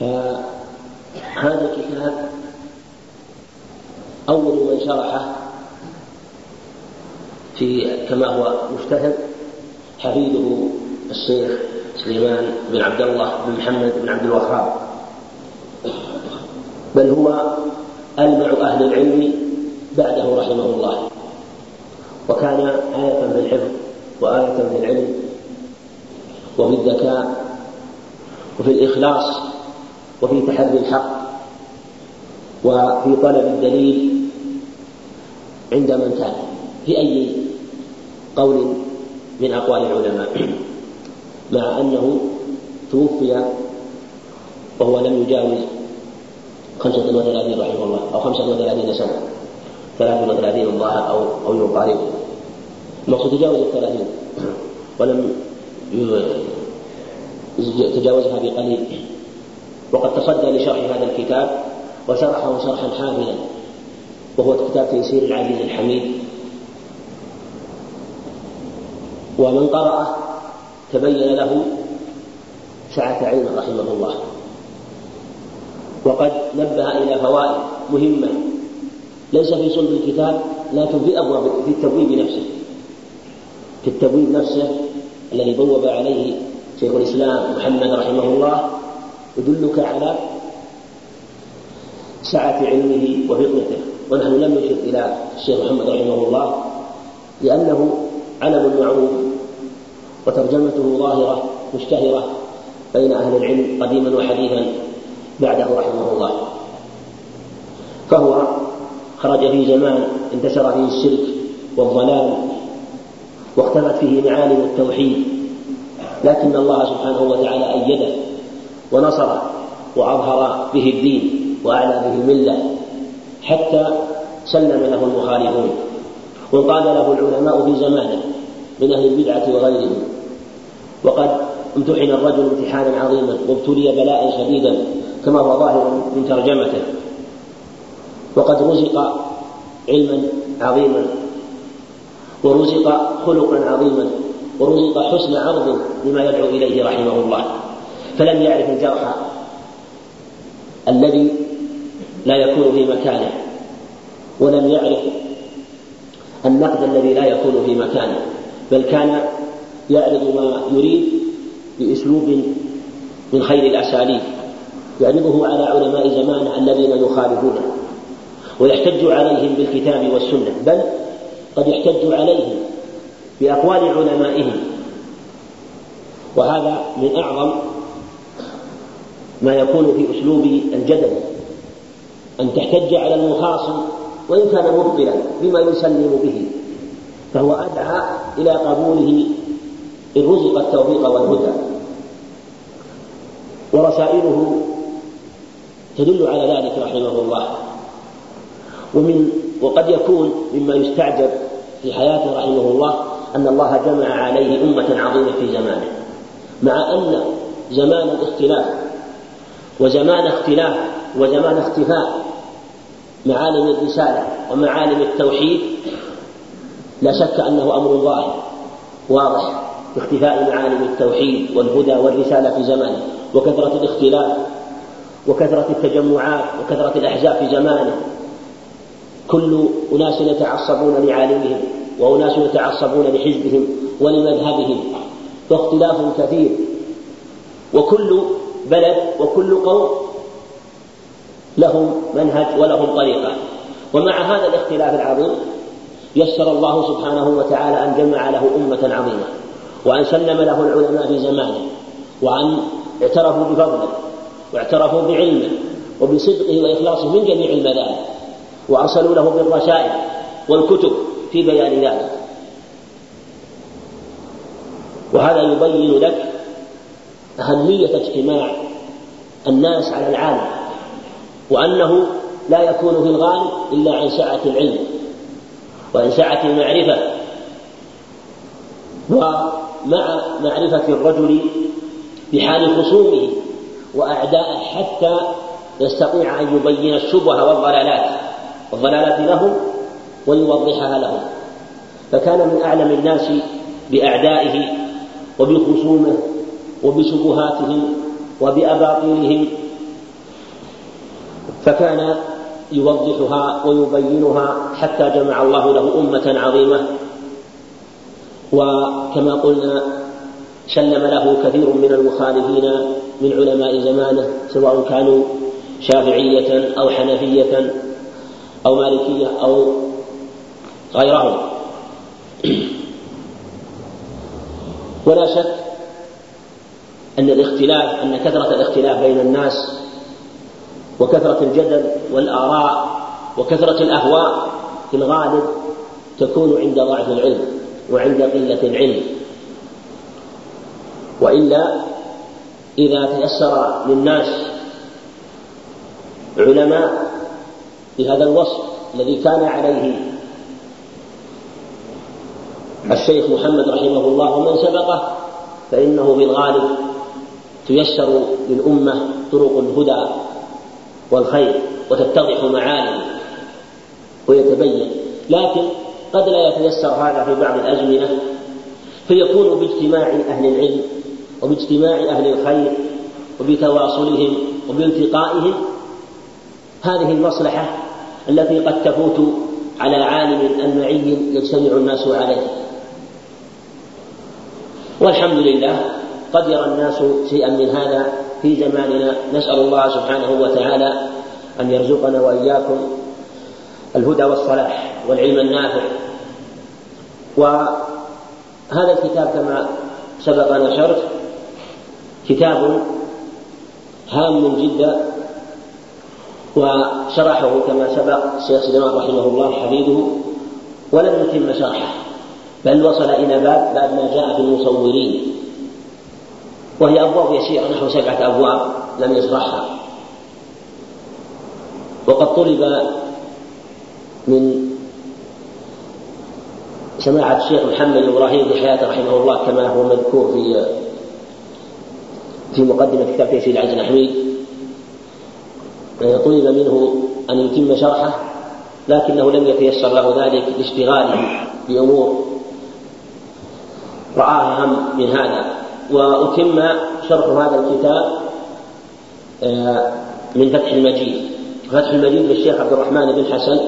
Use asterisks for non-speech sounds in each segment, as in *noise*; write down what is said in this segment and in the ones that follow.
هذا الكتاب أول من شرحه في كما هو مجتهد حفيده الشيخ سليمان بن عبد الله بن محمد بن عبد الوهاب. بل هو ألمع أهل العلم بعده رحمه الله. وكان آية في الحفظ وآية في العلم وفي الذكاء وفي الإخلاص وفي تحري الحق وفي طلب الدليل عند من كان في أي قول من أقوال العلماء؟ *clears throat* مع أنه توفي وهو لم يجاوز خمسة وثلاثين رحمه الله أو خمسة وثلاثين سنة ثلاث وثلاثين الظاهر أو أو يقارب المقصود تجاوز الثلاثين ولم تجاوزها بقليل. وقد تصدى لشرح هذا الكتاب وشرحه شرحا حافلا وهو كتاب تيسير العزيز الحميد. ومن قرأه تبين له سعة علم رحمه الله. وقد نبه إلى فوائد مهمة ليس في صلب الكتاب لكن في أبواب في التبويب نفسه. في التبويب نفسه الذي بوب عليه شيخ الإسلام محمد رحمه الله يدلك على سعة علمه وفطنته ونحن لم نشر إلى الشيخ محمد رحمه الله لأنه علم معروف وترجمته ظاهرة مشتهرة بين أهل العلم قديما وحديثا بعده رحمه الله. فهو خرج في زمان انتشر فيه الشرك والضلال واختفت فيه معالم التوحيد لكن الله سبحانه وتعالى أيده ونصره وأظهر به الدين وأعلى به الملة حتى سلم له المخالفون وانقاد له العلماء في زمانه من أهل البدعة وغيرهم. وقد امتحن الرجل امتحانا عظيما وابتلي بلاء شديدا كما هو ظاهر من ترجمته. وقد رزق علما عظيما ورزق خلقا عظيما ورزق حسن عرض لما يدعو إليه رحمه الله. فلم يعرف الجرح الذي لا يكون في مكانه ولم يعرف النقد الذي لا يكون في مكانه بل كان يعرض ما يريد بأسلوب من خير الأساليب يعرضه على علماء زمانه الذين يخالفونه ويحتج عليهم بالكتاب والسنة بل قد يحتج عليهم بأقوال علمائهم وهذا من أعظم ما يكون في أسلوب الجدل أن تحتج على المخاصم وإن كان مبطلا بما يسلم به فهو أدعى إلى قبوله إن رزق التوفيق والهدى. ورسائله تدل على ذلك رحمه الله. ومن وقد يكون مما يستعجب في حياته رحمه الله أن الله جمع عليه أمة عظيمة في زمانه مع أن زمان الاختلاف وزمان اختلاف وزمان اختفاء معالم الرسالة ومعالم التوحيد لا شك أنه أمر ظاهر واضح باختفاء معالم التوحيد والهدى والرسالة في زمانه وكثرة الاختلاف وكثرة التجمعات وكثرة الأحزاب في زمانه. كل أناس يتعصبون لعالمهم وأناس يتعصبون لحزبهم ولمذهبهم واختلاف كثير. وكل بلد وكل قوم لهم منهج ولهم طريقة. ومع هذا الاختلاف العظيم يسر الله سبحانه وتعالى أن جمع له أمة عظيمة وأن سلم له العلماء في زمانه وأن اعترفوا بفضله واعترفوا بعلمه وبصدقه وإخلاصه من جميع المذاهب وأرسلوا له بالرسائل والكتب في بيان ذلك. وهذا يبين لك أهمية اجتماع الناس على العالم وأنه لا يكون في الغالب إلا عن سعة العلم وعن سعة المعرفة. ومع معرفة الرجل بحال خصومه وأعدائه حتى يستطيع أن يبين الشبه والضلالات والضلالات لهم ويوضحها لهم فكان من أعلم الناس بأعدائه وبخصومه وبشبهاتهم وبأباطيلهم فكان يوضحها ويبينها حتى جمع الله له أمة عظيمة. وكما قلنا سلم له كثير من المخالفين من علماء زمانه سواء كانوا شافعية أو حنفية أو مالكية أو غيرهم. ولا شك أن الاختلاف أن كثرة الاختلاف بين الناس وكثرة الجدل والآراء وكثرة الأهواء في الغالب تكون عند ضعف العلم وعند قلة العلم. وإلا إذا تيسر للناس علماء بهذا الوصف الذي كان عليه الشيخ محمد رحمه الله ومن سبقه فإنه بالغالب تيسر للأمة طرق الهدى والخير وتتضح معالم ويتبين. لكن قد لا يتيسر هذا في بعض الأزمنة فيكون باجتماع أهل العلم وباجتماع أهل الخير وبتواصلهم وبالتقائهم هذه المصلحة التي قد تفوت على عالم أنمعي يجتمع الناس عليه. والحمد لله قد يرى الناس شيئا من هذا في زماننا. نسأل الله سبحانه وتعالى أن يرزقنا وإياكم الهدى والصلاح والعلم النافع. وهذا الكتاب كما سبق نشرت كتاب هام جدا وشرحه كما سبق الشيخ سليمان رحمه الله حفيده ولم يتم شرحه بل وصل إلى باب باب ما جاء في المصورين. وهي أبواب يسيرة نحو سبعة أبواب لم يشرحها وقد طلب من سماحة الشيخ محمد إبراهيم في حياته رحمه الله كما هو مذكور في في مقدمة كتاب تيسير العز الحميد طلب منه أن يتم شرحه لكنه لم يتيسر له ذلك لاشتغاله بأمور رآها هم من هذا. وأتم شرح هذا الكتاب آه، من فتح المجيد. فتح المجيد للشيخ عبد الرحمن بن حسن.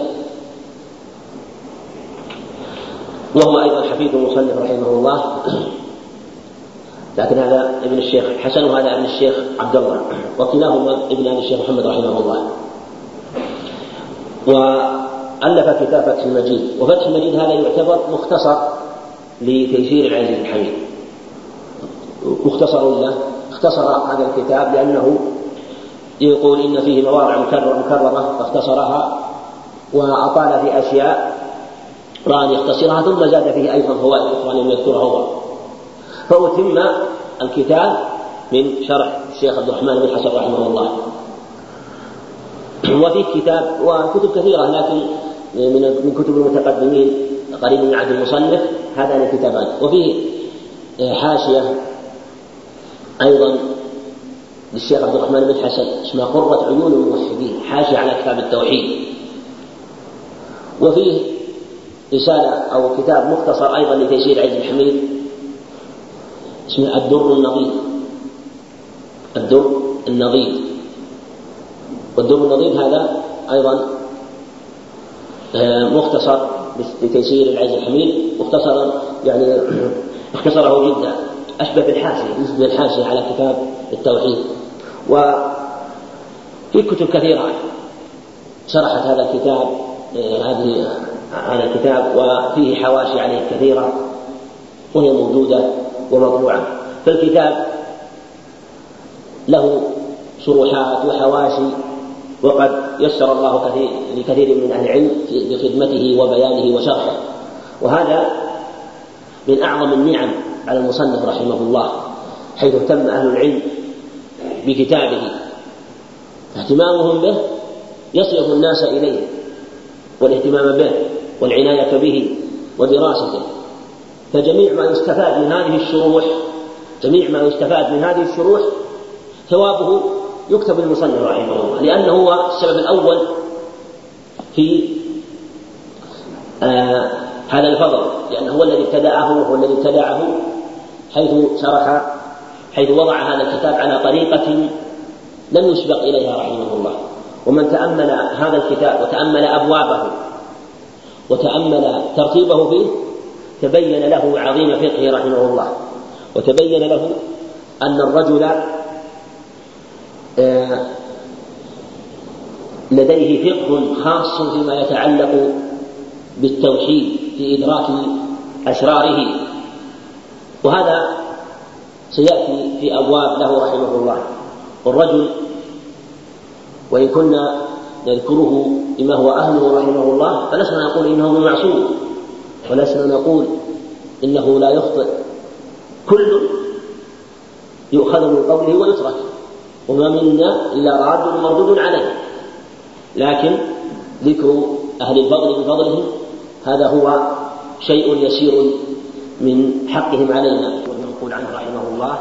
وهو أيضا حفيد المصنف رحمه الله. لكن هذا ابن الشيخ حسن وهذا ابن الشيخ عبد الله. وكلاهما ابن أبي الشيخ محمد رحمه الله. وألف كتاب فتح المجيد. وفتح المجيد هذا يعتبر مختصر لتيسير العزيز الحميد. مختصر له اختصر هذا الكتاب لأنه يقول إن فيه مواضع مكررة فاختصرها وأطال في أشياء رأى أن يختصرها ثم زاد فيه أيضا فوائد أخرى لم يذكرها هو. فأتم الكتاب من شرح الشيخ عبد الرحمن بن حسن رحمه الله. وفيه كتاب وكتب كثيرة لكن من من كتب المتقدمين قريب من عهد المصنف هذان الكتابان. وفيه حاشية أيضا للشيخ عبد الرحمن بن حسن اسمها قرة عيون الموحدين حاشية على كتاب التوحيد. وفيه رسالة أو كتاب مختصر أيضا لتيسير عز الحميد اسمه الدر النظيف. الدر النظيف. والدر النظيف هذا أيضا آه، مختصر لتيسير العز الحميد مختصرا يعني *clears throat* اختصره جدا. أشبه بالحاشية مثل الحاشية على كتاب التوحيد. وفي كتب كثيرة شرحت هذا الكتاب آه، هذه هذا الكتاب وفيه حواشي عليه كثيرة وهي موجودة ومطبوعة. فالكتاب له شروحات وحواشي وقد يسر الله كثير لكثير من أهل العلم بخدمته وبيانه وشرحه. وهذا من أعظم النعم على المصنف رحمه الله حيث اهتم أهل العلم بكتابه اهتمامهم به يصرف الناس إليه والاهتمام به والعناية به ودراسته. فجميع ما يستفاد من هذه الشروح جميع ما يستفاد من هذه الشروح ثوابه يكتب للمصنف رحمه الله لأنه هو السبب الأول في آه هذا الفضل لأنه هو الذي ابتدعه وهو الذي ابتدعه حيث شرح حيث وضع هذا الكتاب على طريقة لم يسبق إليها رحمه الله. ومن تأمل هذا الكتاب وتأمل أبوابه وتأمل ترتيبه فيه تبين له عظيم فقهه رحمه الله. وتبين له أن الرجل آه، لديه فقه خاص فيما يتعلق بالتوحيد. في إدراك أسراره وهذا سيأتي في أبواب له رحمه الله. والرجل وإن كنا نذكره بما هو أهله رحمه الله فلسنا نقول إنه معصوم. ولسنا نقول إنه لا يخطئ. كل يؤخذ من قوله ويترك. وما منا إلا راد مردود عليه. لكن ذكر أهل الفضل بفضلهم هذا هو شيء يسير من حقهم علينا. والمنقول عنه رحمه الله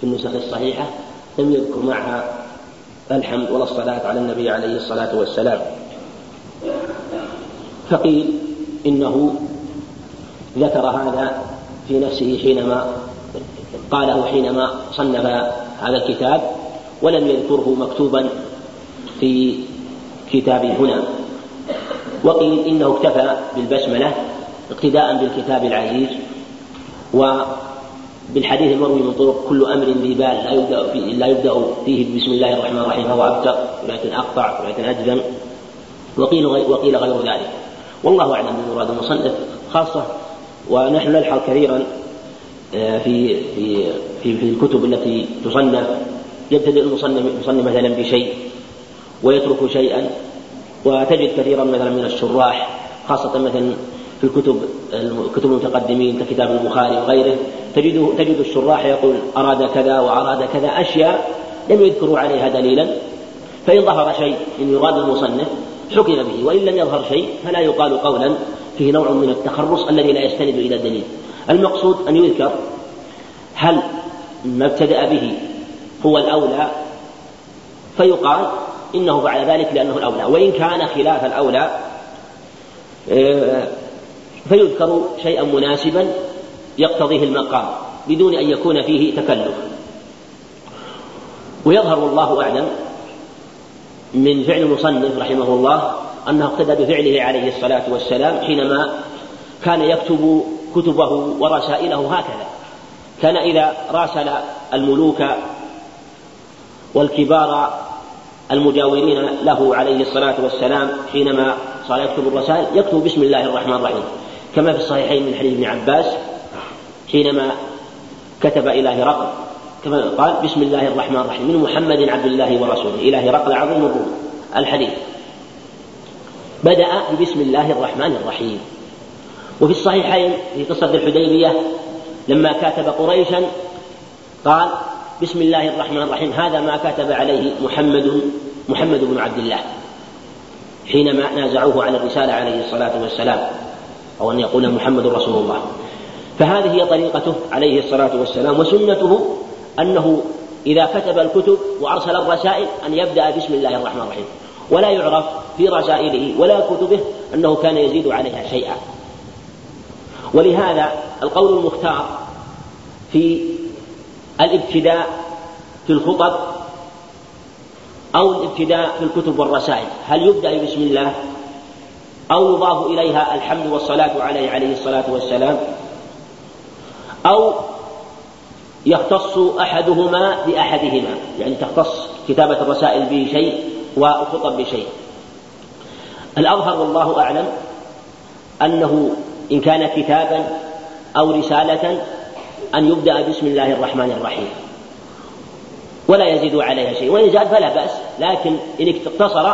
في النسخ الصحيحة لم يذكر معها الحمد ولا الصلاة على النبي عليه الصلاة والسلام. فقيل إنه ذكر هذا في نفسه حينما قاله حينما صنف هذا الكتاب ولم يذكره مكتوبا في كتاب هنا. وقيل إنه اكتفى بالبسملة اقتداء بالكتاب العزيز وبالحديث المروي من طرق كل أمر ذي بال لا يبدأ فيه, لا يبدأ فيه بسم الله الرحمن الرحيم فهو أبتر ولكن أقطع ولكن أجزم. وقيل وقيل غير ذلك. والله أعلم بمراد المصنف خاصة ونحن نلحظ كثيرا آه، في في في, في الكتب التي تصنف يبتدئ المصنف مثلا بشيء ويترك شيئا وتجد كثيرا مثلا من الشراح خاصة مثلا في الكتب كتب المتقدمين ككتاب البخاري وغيره تجد تجد الشراح يقول أراد كذا وأراد كذا أشياء لم يذكروا عليها دليلا فإن ظهر شيء من يراد المصنف حكم به وإن لم يظهر شيء فلا يقال قولا فيه نوع من التخرص الذي لا يستند إلى دليل المقصود أن يذكر هل ما ابتدأ به هو الأولى فيقال إنه فعل ذلك لأنه الأولى. وإن كان خلاف الأولى آه، فيذكر شيئا مناسبا يقتضيه المقام بدون أن يكون فيه تكلف. ويظهر والله أعلم من فعل المصنف رحمه الله أنه اقتدى بفعله عليه الصلاة والسلام حينما كان يكتب كتبه ورسائله هكذا. كان إذا راسل الملوك والكبار المجاورين له عليه الصلاة والسلام حينما صار يكتب الرسائل يكتب بسم الله الرحمن الرحيم. كما في الصحيحين من حديث ابن عباس حينما كتب إلى هرقل كما قال بسم الله الرحمن الرحيم من محمد عبد الله ورسوله إلى هرقل عظيم الروم الحديث. بدأ ببسم الله الرحمن الرحيم. وفي الصحيحين في قصة الحديبية لما كاتب قريشا قال بسم الله الرحمن الرحيم. هذا ما كتب عليه محمد محمد بن عبد الله حينما نازعوه على الرسالة عليه الصلاة والسلام أو أن يقول محمد رسول الله. فهذه هي طريقته عليه الصلاة والسلام وسنته أنه إذا كتب الكتب وأرسل الرسائل أن يبدأ بسم الله الرحمن الرحيم. ولا يعرف في رسائله ولا كتبه أنه كان يزيد عليها شيئا. ولهذا القول المختار في الابتداء في الخطب أو الابتداء في الكتب والرسائل. هل يبدأ بسم الله أو يضاف إليها الحمد والصلاة عليه عليه الصلاة والسلام أو يختص أحدهما بأحدهما؟ يعني تختص كتابة الرسائل بشيء والخطب بشيء. الأظهر والله أعلم أنه إن كان كتابا أو رسالة أن يبدأ بسم الله الرحمن الرحيم. ولا يزيد عليها شيء. وإن زاد فلا بأس. لكن إن اقتصر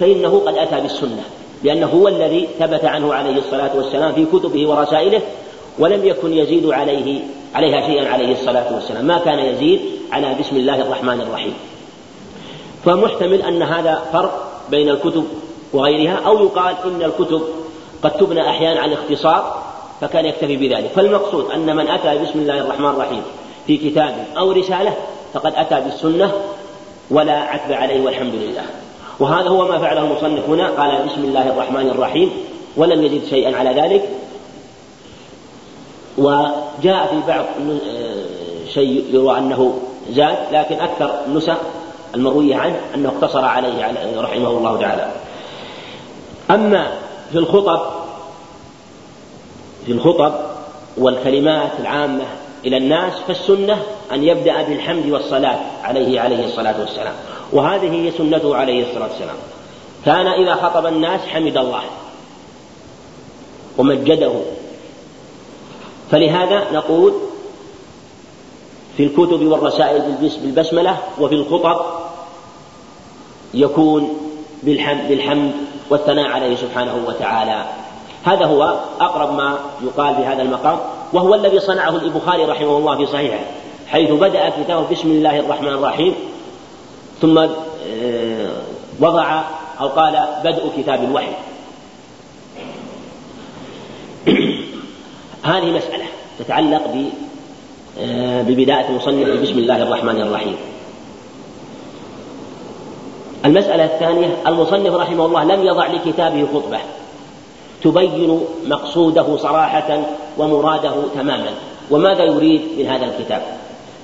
فإنه قد أتى بالسنة. لأنه هو الذي ثبت عنه عليه الصلاة والسلام في كتبه ورسائله ولم يكن يزيد عليه عليها شيئا عليه الصلاة والسلام. ما كان يزيد على بسم الله الرحمن الرحيم. فمحتمل أن هذا فرق بين الكتب وغيرها أو يقال إن الكتب قد تبنى أحيانا على الاختصار فكان يكتفي بذلك. فالمقصود أن من أتى بسم الله الرحمن الرحيم في كتاب أو رسالة فقد أتى بالسنة ولا عتب عليه والحمد لله. وهذا هو ما فعله المصنف هنا. قال بسم الله الرحمن الرحيم. ولم يزد شيئا على ذلك. وجاء في بعض شيء يروى أنه زاد لكن أكثر النسخ المروية عنه أنه اقتصر عليه رحمه الله تعالى. أما في الخطب في الخطب والكلمات العامة إلى الناس فالسنة أن يبدأ بالحمد والصلاة عليه عليه الصلاة والسلام. وهذه هي سنته عليه الصلاة والسلام. كان إذا خطب الناس حمد الله ومجده. فلهذا نقول في الكتب والرسائل بالبسملة وفي الخطب يكون بالحمد, بالحمد والثناء عليه سبحانه وتعالى. هذا هو أقرب ما يقال في هذا المقام وهو الذي صنعه البخاري رحمه الله في صحيحه حيث بدأ كتابه بسم الله الرحمن الرحيم ثم آه، وضع أو قال بدء كتاب الوحي. *clears throat* هذه مسألة تتعلق آه، ببداية المصنف بسم الله الرحمن الرحيم. المسألة الثانية المصنف رحمه الله لم يضع لكتابه خطبة. تبين مقصوده صراحة ومراده تماما. وماذا يريد من هذا الكتاب؟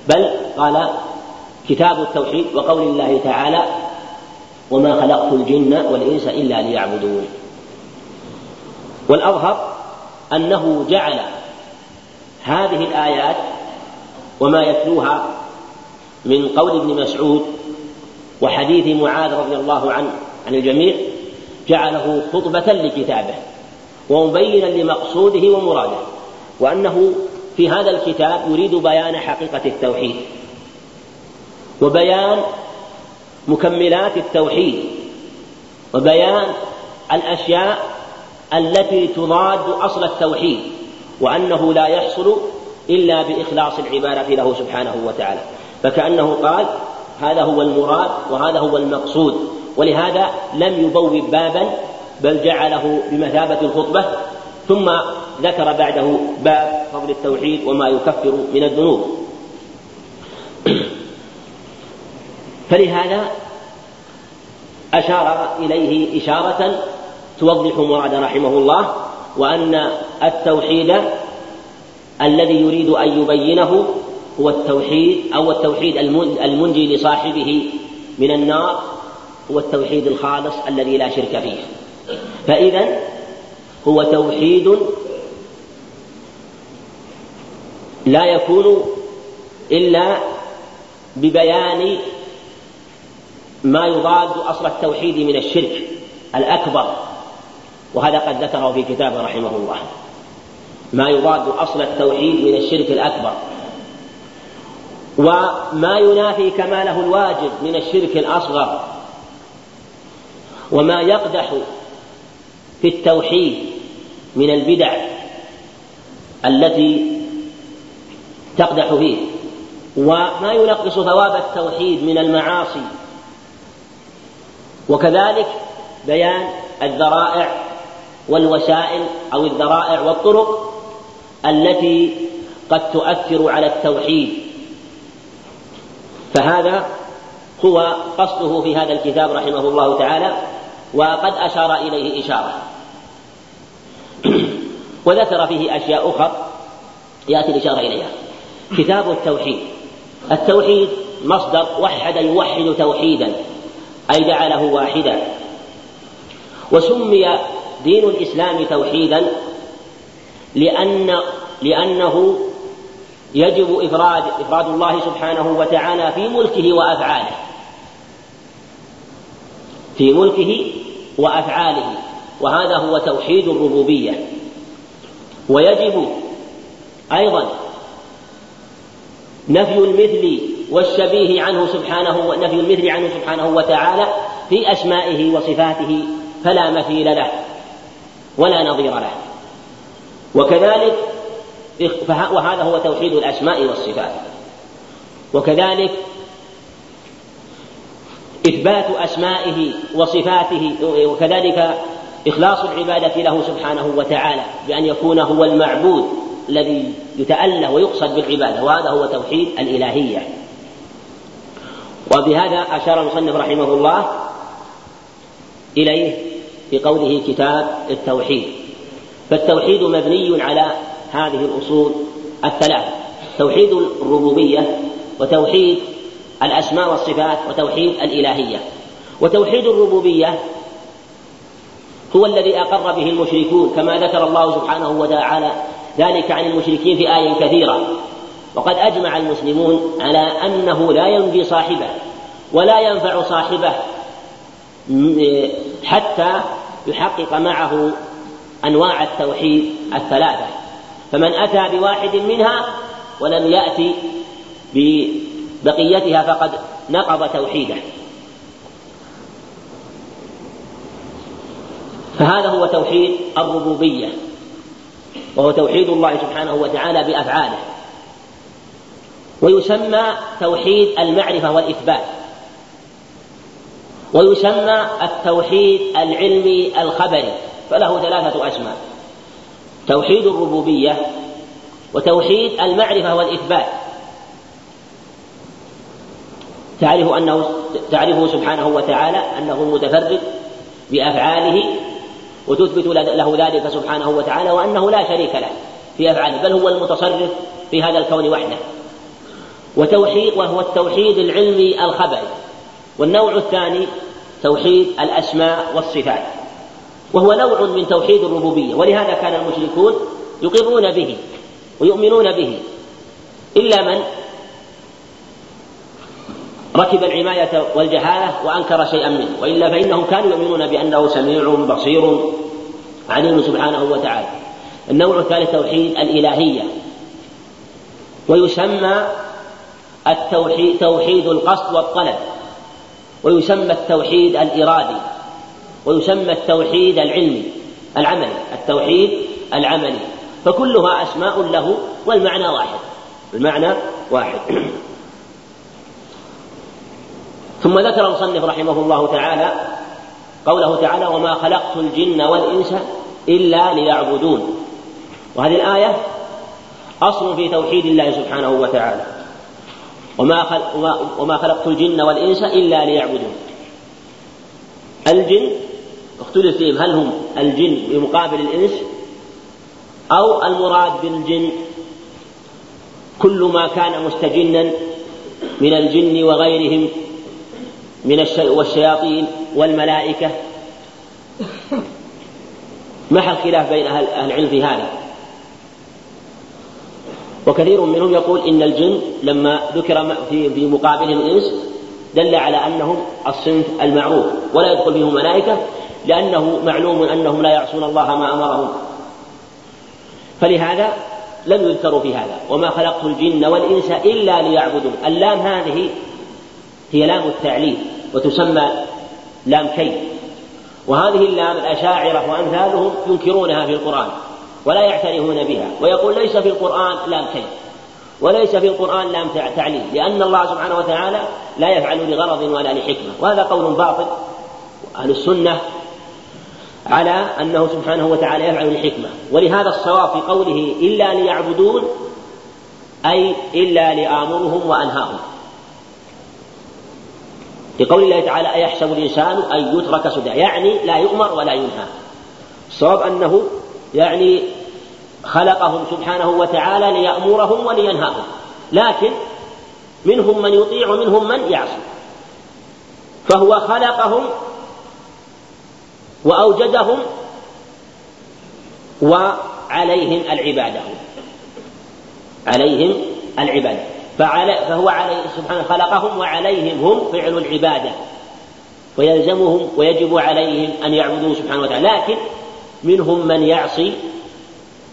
بل قال كتاب التوحيد وقول الله تعالى وما خلقت الجن والإنس إلا ليعبدون والأظهر أنه جعل هذه الآيات وما يتلوها من قول ابن مسعود وحديث معاذ رضي الله عنه عن الجميع جعله خطبة لكتابه. ومبينا لمقصوده ومراده وأنه في هذا الكتاب يريد بيان حقيقة التوحيد وبيان مكملات التوحيد وبيان الأشياء التي تضاد أصل التوحيد وأنه لا يحصل إلا بإخلاص العبادة له سبحانه وتعالى فكأنه قال هذا هو المراد وهذا هو المقصود ولهذا لم يبوب بابا بل جعله بمثابة الخطبة ثم ذكر بعده باب فضل التوحيد وما يكفر من الذنوب. *clears throat* فلهذا أشار إليه إشارة توضح مراد رحمه الله وأن التوحيد الذي يريد أن يبينه هو التوحيد أو التوحيد المنجي لصاحبه من النار هو التوحيد الخالص الذي لا شرك فيه. فإذا هو توحيد لا يكون إلا ببيان ما يضاد أصل التوحيد من الشرك الأكبر وهذا قد ذكره في كتابه رحمه الله. ما يضاد أصل التوحيد من الشرك الأكبر. وما ينافي كماله الواجب من الشرك الأصغر. وما يقدح في التوحيد من البدع التي تقدح فيه وما ينقص ثواب التوحيد من المعاصي. وكذلك بيان الذرائع والوسائل أو الذرائع والطرق التي قد تؤثر على التوحيد. فهذا هو قصده في هذا الكتاب رحمه الله تعالى وقد أشار إليه إشارة. وذكر فيه أشياء أخرى يأتي الإشارة إليها. كتاب التوحيد. التوحيد مصدر وحد يوحد توحيدا أي جعله واحدا. وسمي دين الإسلام توحيدا لأن لأنه يجب إفراد إفراد الله سبحانه وتعالى في ملكه وأفعاله. في ملكه وأفعاله. وهذا هو توحيد الربوبية. ويجب أيضا نفي المثل والشبيه عنه سبحانه ونفي المثل عنه سبحانه وتعالى في أسمائه وصفاته فلا مثيل له ولا نظير له. وكذلك وهذا هو توحيد الأسماء والصفات. وكذلك إثبات أسمائه وصفاته وكذلك إخلاص العبادة له سبحانه وتعالى بأن يكون هو المعبود الذي يتأله ويقصد بالعبادة وهذا هو توحيد الإلهية. وبهذا أشار المصنف رحمه الله إليه في قوله كتاب التوحيد. فالتوحيد مبني على هذه الأصول الثلاث توحيد الربوبية وتوحيد الأسماء والصفات وتوحيد الإلهية. وتوحيد الربوبية هو الذي أقر به المشركون كما ذكر الله سبحانه وتعالى ذلك عن المشركين في آية كثيرة. وقد أجمع المسلمون على أنه لا ينفي صاحبه ولا ينفع صاحبه حتى يحقق معه أنواع التوحيد الثلاثة. فمن أتى بواحد منها ولم يأتي ببقيتها فقد نقض توحيده. فهذا هو توحيد الربوبية وهو توحيد الله سبحانه وتعالى بأفعاله. ويسمى توحيد المعرفة والإثبات. ويسمى التوحيد العلمي الخبري فله ثلاثة أسماء. توحيد الربوبية وتوحيد المعرفة والإثبات. تعرف أنه تعرفه سبحانه وتعالى أنه متفرد بأفعاله وتثبت له ذلك سبحانه وتعالى وأنه لا شريك له في أفعاله بل هو المتصرف في هذا الكون وحده. وتوحيد وهو التوحيد العلمي الخبري. والنوع الثاني توحيد الأسماء والصفات. وهو نوع من توحيد الربوبية. ولهذا كان المشركون يقرون به ويؤمنون به. إلا من؟ ركب العماية والجهالة وأنكر شيئا منه. وإلا فإنهم كانوا يؤمنون بأنه سميع بصير عليم سبحانه وتعالى. النوع الثالث توحيد الإلهية. ويسمى التوحيد توحيد القصد والطلب. ويسمى التوحيد الإرادي. ويسمى التوحيد العلمي. العملي. التوحيد العملي. فكلها أسماء له والمعنى واحد. المعنى واحد. *clears throat* ثم ذكر المصنف رحمه الله تعالى قوله تعالى وما خلقت الجن والإنس إلا ليعبدون. وهذه الآية أصل في توحيد الله سبحانه وتعالى. وما وما خلقت الجن والإنس إلا ليعبدون. الجن اختلف فيهم هل هم الجن بمقابل الإنس أو المراد بالجن؟ كل ما كان مستجنا من الجن وغيرهم من والشياطين والملائكة. محل خلاف بين أهل العلم في هذا؟ وكثير منهم يقول إن الجن لما ذكر في في مقابلهم الإنس دل على أنهم الصنف المعروف ولا يدخل فيهم ملائكة لأنه معلوم أنهم لا يعصون الله ما أمرهم. فلهذا لم يذكروا في هذا. وما خلقت الجن والإنس إلا ليعبدون. اللام هذه هي لام التعليل. وتسمى لام كي. وهذه اللام الأشاعرة وأمثالهم ينكرونها في القرآن ولا يعترفون بها ويقول ليس في القرآن لام كي وليس في القرآن لام تعليل لأن الله سبحانه وتعالى لا يفعل لغرض ولا لحكمة وهذا قول باطل. أهل السنة على أنه سبحانه وتعالى يفعل لحكمة. ولهذا الصواب في قوله إلا ليعبدون أي إلا لآمرهم وأنهاهم. في قول الله تعالى أيحسب الإنسان أن يترك سدى؟ يعني لا يؤمر ولا ينهى. الصواب أنه يعني خلقهم سبحانه وتعالى ليأمرهم ولينهاهم. لكن منهم من يطيع ومنهم من يعصي. فهو خلقهم وأوجدهم وعليهم العبادة. عليهم العبادة. فهو عليه سبحانه خلقهم وعليهم هم فعل العبادة ويلزمهم ويجب عليهم أن يعبدوه سبحانه وتعالى. لكن منهم من يعصي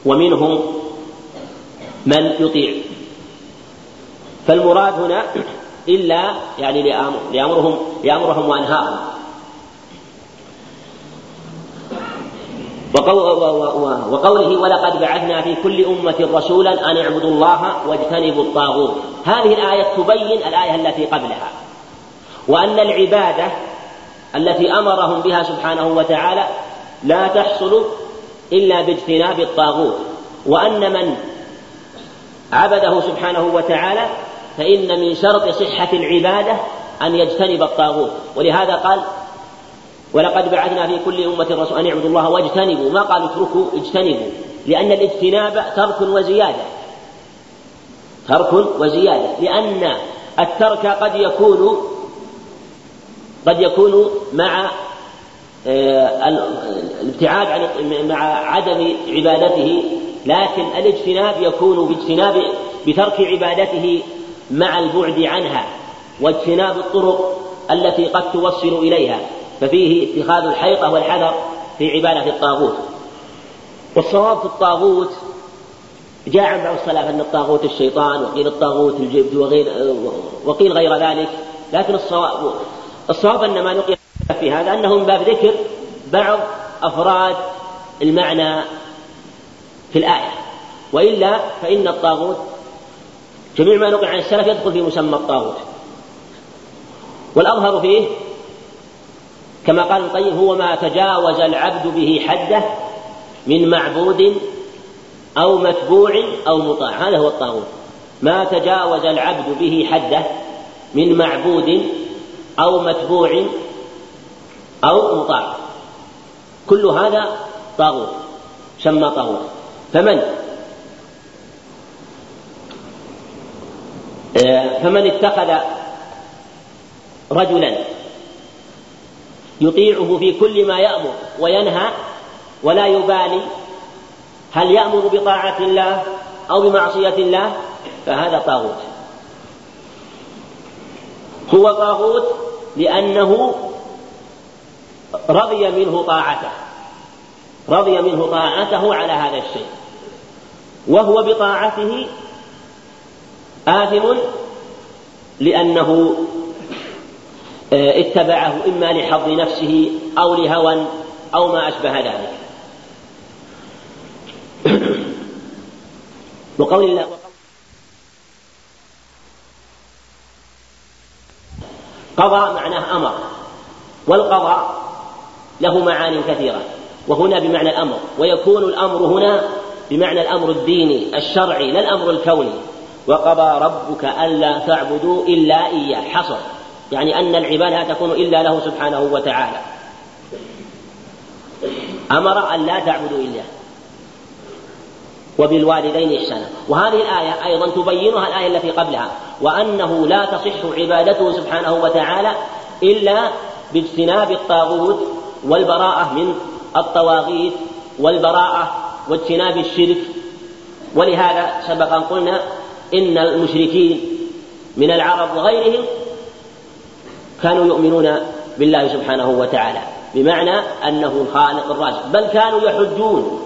ومنهم من يطيع. فالمراد هنا إلا يعني لأمرهم لأمرهم وأنهاهم. وقوله ولقد بعثنا في كل أمة رسولا أن اعبدوا الله واجتنبوا الطاغوت. هذه الآية تبين الآية التي قبلها وأن العبادة التي أمرهم بها سبحانه وتعالى لا تحصل إلا باجتناب الطاغوت. وأن من عبده سبحانه وتعالى فإن من شرط صحة العبادة أن يجتنب الطاغوت. ولهذا قال ولقد بعثنا في كل أمة رسول أن اعبدوا الله واجتنبوا. ما قالوا؟ اتركوا اجتنبوا. لأن الاجتناب ترك وزيادة. ترك وزيادة. لأن الترك قد يكون قد يكون مع آه، الابتعاد عن مع عدم عبادته. لكن الاجتناب يكون باجتناب بترك عبادته مع البعد عنها واجتناب الطرق التي قد توصل إليها. ففيه اتخاذ الحيطة والحذر في عبادة الطاغوت. والصواب في الطاغوت جاء عن بعض السلف أن الطاغوت الشيطان وقيل الطاغوت الجبت وغير وقيل غير ذلك. لكن الصواب الصواب أن ما نقل في هذا أنه من باب ذكر بعض أفراد المعنى في الآية. وإلا فإن الطاغوت جميع ما نقل عن السلف يدخل في مسمى الطاغوت. والأظهر فيه كما قال القيم هو ما تجاوز العبد به حده من معبود أو متبوع أو مطاع. هذا هو الطاغوت. ما تجاوز العبد به حده من معبود أو متبوع أو مطاع. كل هذا طاغوت سمى طاغوت. فمن؟ آه، فمن اتخذ رجلا يطيعه في كل ما يأمر وينهى ولا يبالي. هل يأمر بطاعة الله أو بمعصية الله؟ فهذا طاغوت. هو طاغوت لأنه رضي منه طاعته رضي منه طاعته على هذا الشيء. وهو بطاعته آثم لأنه اتبعه إما لحظ نفسه أو لهوى أو ما أشبه ذلك. *coughs* وقول الله قضى معناه أمر والقضاء له معان كثيرة وهنا بمعنى الأمر ويكون الأمر هنا بمعنى الأمر الديني الشرعي لا الأمر الكوني. وقضى ربك ألا تعبدوا إلا إياه حصر يعني أن العبادة لا تكون إلا له سبحانه وتعالى. أمر أن لا تعبدوا إلا. وبالوالدين إحسانا. وهذه الآية أيضا تبينها الآية التي قبلها. وأنه لا تصح عبادته سبحانه وتعالى إلا باجتناب الطاغوت والبراءة من الطواغيت والبراءة واجتناب الشرك. ولهذا سبق أن قلنا إن المشركين من العرب وغيرهم كانوا يؤمنون بالله سبحانه وتعالى بمعنى أنه الخالق الرازق بل كانوا يحجون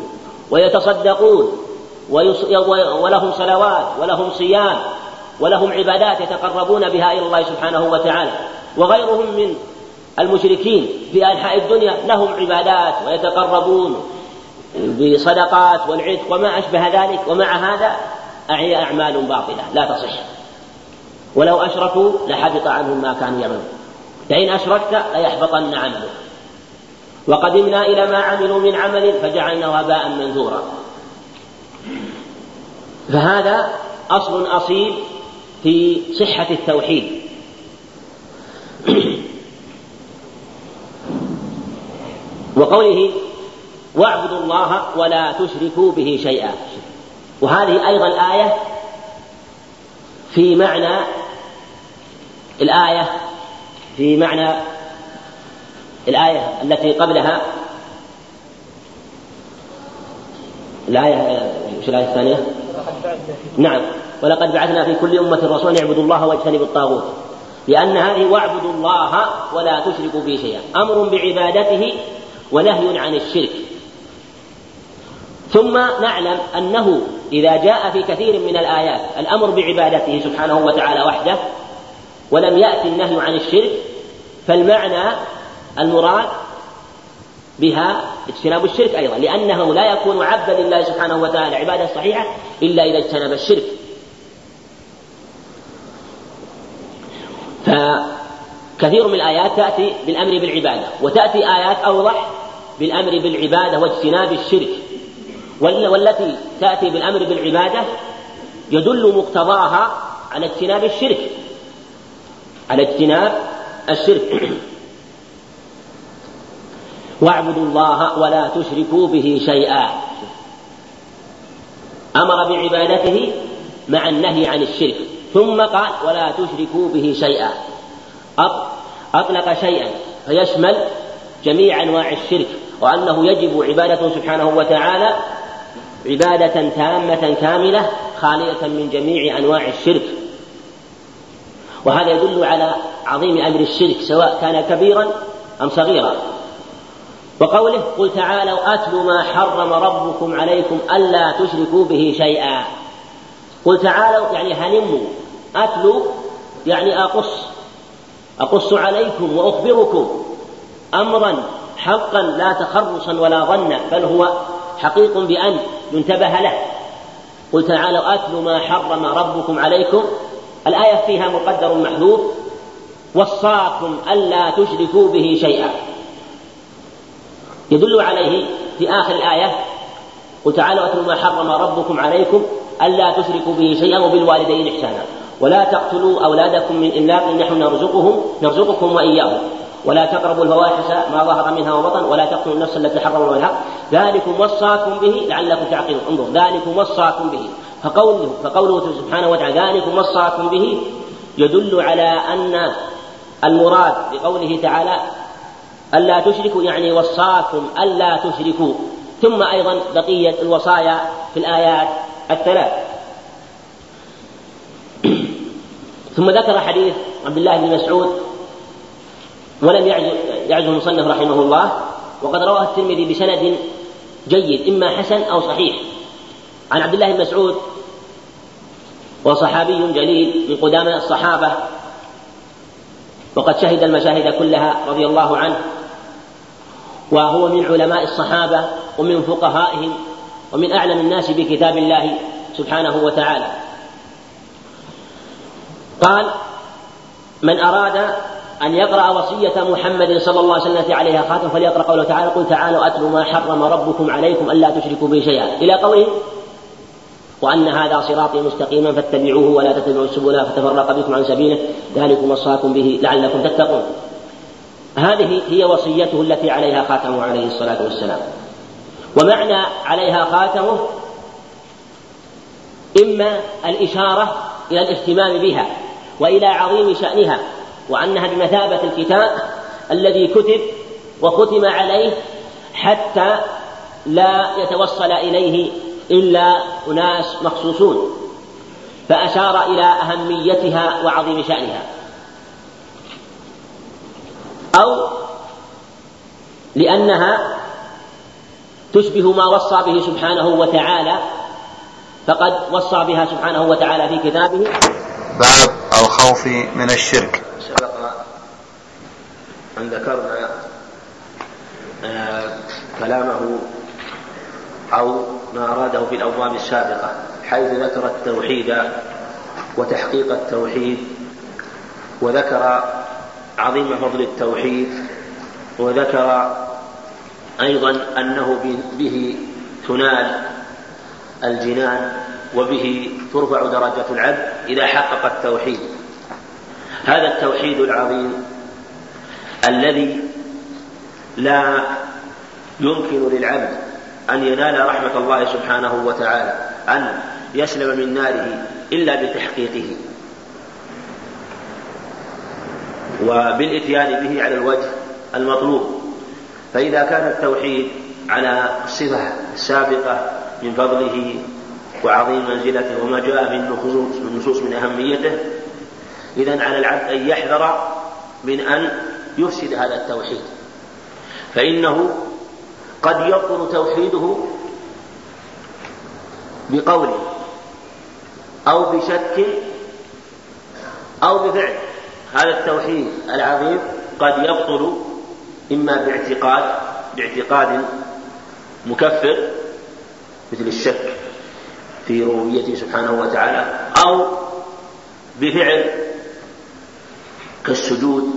ويتصدقون ولهم صلوات ولهم صيام ولهم عبادات يتقربون بها إلى الله سبحانه وتعالى وغيرهم من المشركين في أنحاء الدنيا لهم عبادات ويتقربون بصدقات والعتق وما أشبه ذلك ومع هذا هي أعمال باطلة لا تصح. ولو أشركوا لحبط عنهم ما كانوا يعملون. لئن أشركت ليحبطن عملك. وقدمنا إلى ما عملوا من عمل فجعلناه هباء منثورا. فهذا أصل أصيل في صحة التوحيد. *clears throat* وقوله واعبدوا الله ولا تشركوا به شيئا وهذه أيضا الآية في معنى الآية في معنى الآية التي قبلها. الآية وش الآية الثانية؟ نعم. ولقد بعثنا في كل أمة رسولا يعبدوا الله واجتنبوا الطاغوت. لأن هذه واعبدوا الله ولا تشركوا به شيئا. أمر بعبادته ونهي عن الشرك. ثم نعلم أنه إذا جاء في كثير من الآيات الأمر بعبادته سبحانه وتعالى وحده ولم يأتي النهي عن الشرك فالمعنى المراد بها اجتناب الشرك أيضا لأنه لا يكون عبدا لله سبحانه وتعالى عبادة صحيحة إلا إذا اجتنب الشرك. فكثير من الآيات تأتي بالأمر بالعبادة وتأتي آيات أوضح بالأمر بالعبادة واجتناب الشرك. والتي تأتي بالأمر بالعبادة يدل مقتضاها على اجتناب الشرك. على اجتناب الشرك. واعبدوا الله ولا تشركوا به شيئا. أمر بعبادته مع النهي عن الشرك. ثم قال ولا تشركوا به شيئا. أطلق شيئا فيشمل جميع أنواع الشرك. وأنه يجب عبادته سبحانه وتعالى عبادة تامة كاملة خالية من جميع أنواع الشرك. وهذا يدل على عظيم أمر الشرك سواء كان كبيرا أم صغيرا. وقوله قل تعالوا أتلوا ما حرم ربكم عليكم ألا تشركوا به شيئا. قل تعالوا يعني هلموا أتلوا يعني أقص. أقص عليكم وأخبركم أمرا حقا لا تخرصا ولا ظنا بل هو حقيق بأن ينتبه له. قل تعالوا أتلوا ما حرم ربكم عليكم الآية فيها مقدر محذوف وصاكم ألا تشركوا به شيئا. يدل عليه في آخر الآية قل تعالوا ما حرم ربكم عليكم ألا تشركوا به شيئا وبالوالدين إحسانا. ولا تقتلوا أولادكم من إملاق نحن نرزقهم نرزقكم وإياهم. ولا تقربوا الفواحش ما ظهر منها وبطن ولا تقتلوا النفس التي حرم الله ذلكم وصاكم به لعلكم تعقلون. انظر ذلكم وصاكم به. فقوله فقوله سبحانه وتعالى ذلكم وصاكم به يدل على أن المراد بقوله تعالى ألا تشركوا يعني وصاكم ألا تشركوا. ثم أيضا بقية الوصايا في الآيات الثلاث. ثم ذكر حديث عبد الله بن مسعود ولم يعزه المصنف رحمه الله وقد رواه الترمذي بسند جيد إما حسن أو صحيح. عن عبد الله بن مسعود وصحابي جليل من قدامى الصحابة. وقد شهد المشاهد كلها رضي الله عنه. وهو من علماء الصحابة ومن فقهائهم ومن أعلم الناس بكتاب الله سبحانه وتعالى. قال من أراد أن يقرأ وصية محمد صلى الله عليه وسلم عليها خاتم فليقرأ قوله تعالى قل تعالوا أتلوا ما حرم ربكم عليكم ألا تشركوا به شيئا. إلى قوله وأن هذا صراطي مستقيما فاتبعوه ولا تتبعوا السبل فتفرق بكم عن سبيله. ذلكم وصاكم به لعلكم تتقون. هذه هي وصيته التي عليها خاتمه عليه الصلاة والسلام. ومعنى عليها خاتمه إما الإشارة إلى الاهتمام بها وإلى عظيم شأنها وأنها بمثابة الكتاب الذي كتب وختم عليه حتى لا يتوصل إليه إلا أناس مخصوصون فأشار إلى أهميتها وعظيم شأنها. أو لأنها تشبه ما وصى به سبحانه وتعالى فقد وصى بها سبحانه وتعالى في كتابه. باب الخوف من الشرك. سبق أن ذكرنا آه، كلامه أو ما أراده في الأبواب السابقة حيث ذكر التوحيد وتحقيق التوحيد وذكر عظيم فضل التوحيد وذكر أيضا أنه به تنال الجنان وبه ترفع درجة العبد إذا حقق التوحيد. هذا التوحيد العظيم الذي لا يمكن للعبد أن ينال رحمة الله سبحانه وتعالى أن يسلم من ناره إلا بتحقيقه. وبالإتيان به على الوجه المطلوب. فإذا كان التوحيد على الصفة السابقة من فضله وعظيم منزلته وما جاء في النصوص من أهميته إذا على العبد أن يحذر من أن يفسد هذا التوحيد. فإنه قد يبطل توحيده بقول أو بشك أو بفعل. هذا التوحيد العظيم قد يبطل إما باعتقاد باعتقاد مكفر مثل الشك في ربوبيته سبحانه وتعالى أو بفعل كالسجود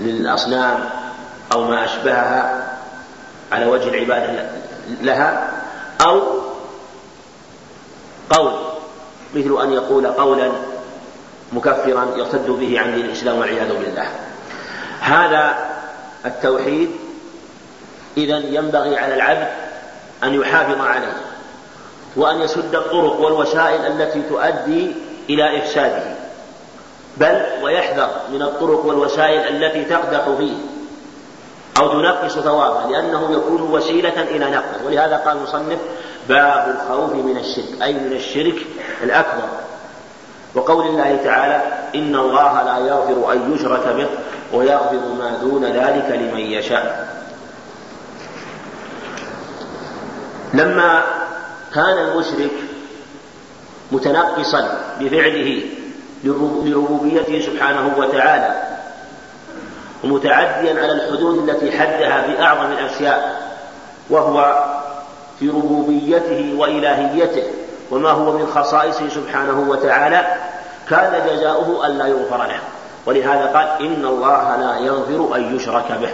للأصنام أو ما أشبهها على وجه العبادة لها أو قول مثل أن يقول قولا مكفرا يرتد به عن دين الإسلام والعياذ بالله. هذا التوحيد إذا ينبغي على العبد أن يحافظ عليه وأن يسد الطرق والوسائل التي تؤدي إلى إفساده بل ويحذر من الطرق والوسائل التي تقدح فيه. أو تنقص ثوابه لأنه يكون وسيلة إلى نقص ولهذا قال المصنف باب الخوف من الشرك أي من الشرك الأكبر. وقول الله تعالى إن الله لا يغفر أن يشرك به ويغفر ما دون ذلك لمن يشاء. لما كان المشرك متنقصا بفعله لربوبيته سبحانه وتعالى ومتعديا على الحدود التي حدها في أعظم الأشياء وهو في ربوبيته وإلهيته وما هو من خصائصه سبحانه وتعالى كان جزاؤه ألا يغفر له. ولهذا قال إن الله لا يغفر أن يشرك به.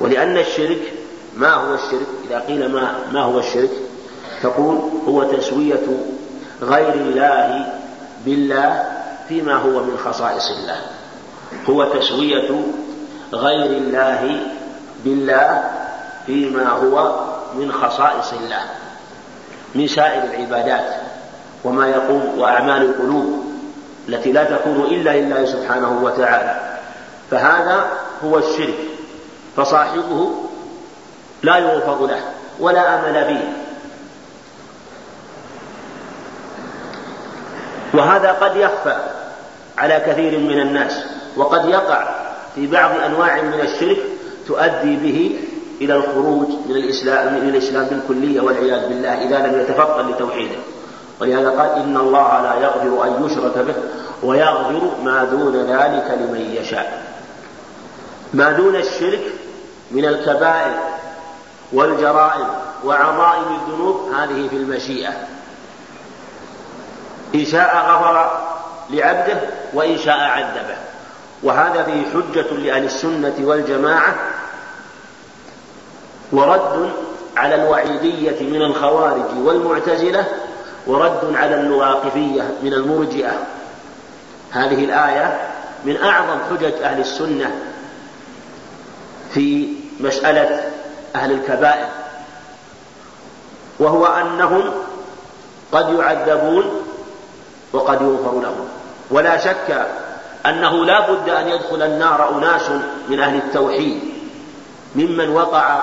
ولأن الشرك ما هو الشرك؟ إذا قيل ما, ما هو الشرك؟ تقول هو تسوية غير الله بالله فيما هو من خصائص الله. هو تسوية غير الله بالله فيما هو من خصائص الله من سائر العبادات وما يقوم وأعمال القلوب التي لا تكون إلا لله سبحانه وتعالى. فهذا هو الشرك فصاحبه لا يغفر له ولا أمل به. وهذا قد يخفى على كثير من الناس وقد يقع في بعض أنواع من الشرك تؤدي به إلى الخروج من الإسلام من الإسلام بالكلية والعياذ بالله إذا لم يتفطن لتوحيده. ولهذا قال إن الله لا يغفر أن يشرك به ويغفر ما دون ذلك لمن يشاء. ما دون الشرك من الكبائر والجرائم وعظائم الذنوب هذه في المشيئة. إن شاء غفر لعبده وإن شاء عذبه. وهذا فيه حجة لأهل السنة والجماعة ورد على الوعيدية من الخوارج والمعتزلة ورد على الواقفية من المرجئة. هذه الآية من أعظم حجج أهل السنة في مسألة أهل الكبائر وهو أنهم قد يعذبون وقد يغفر لهم. ولا شك أنه لا بد أن يدخل النار أناس من أهل التوحيد ممن وقع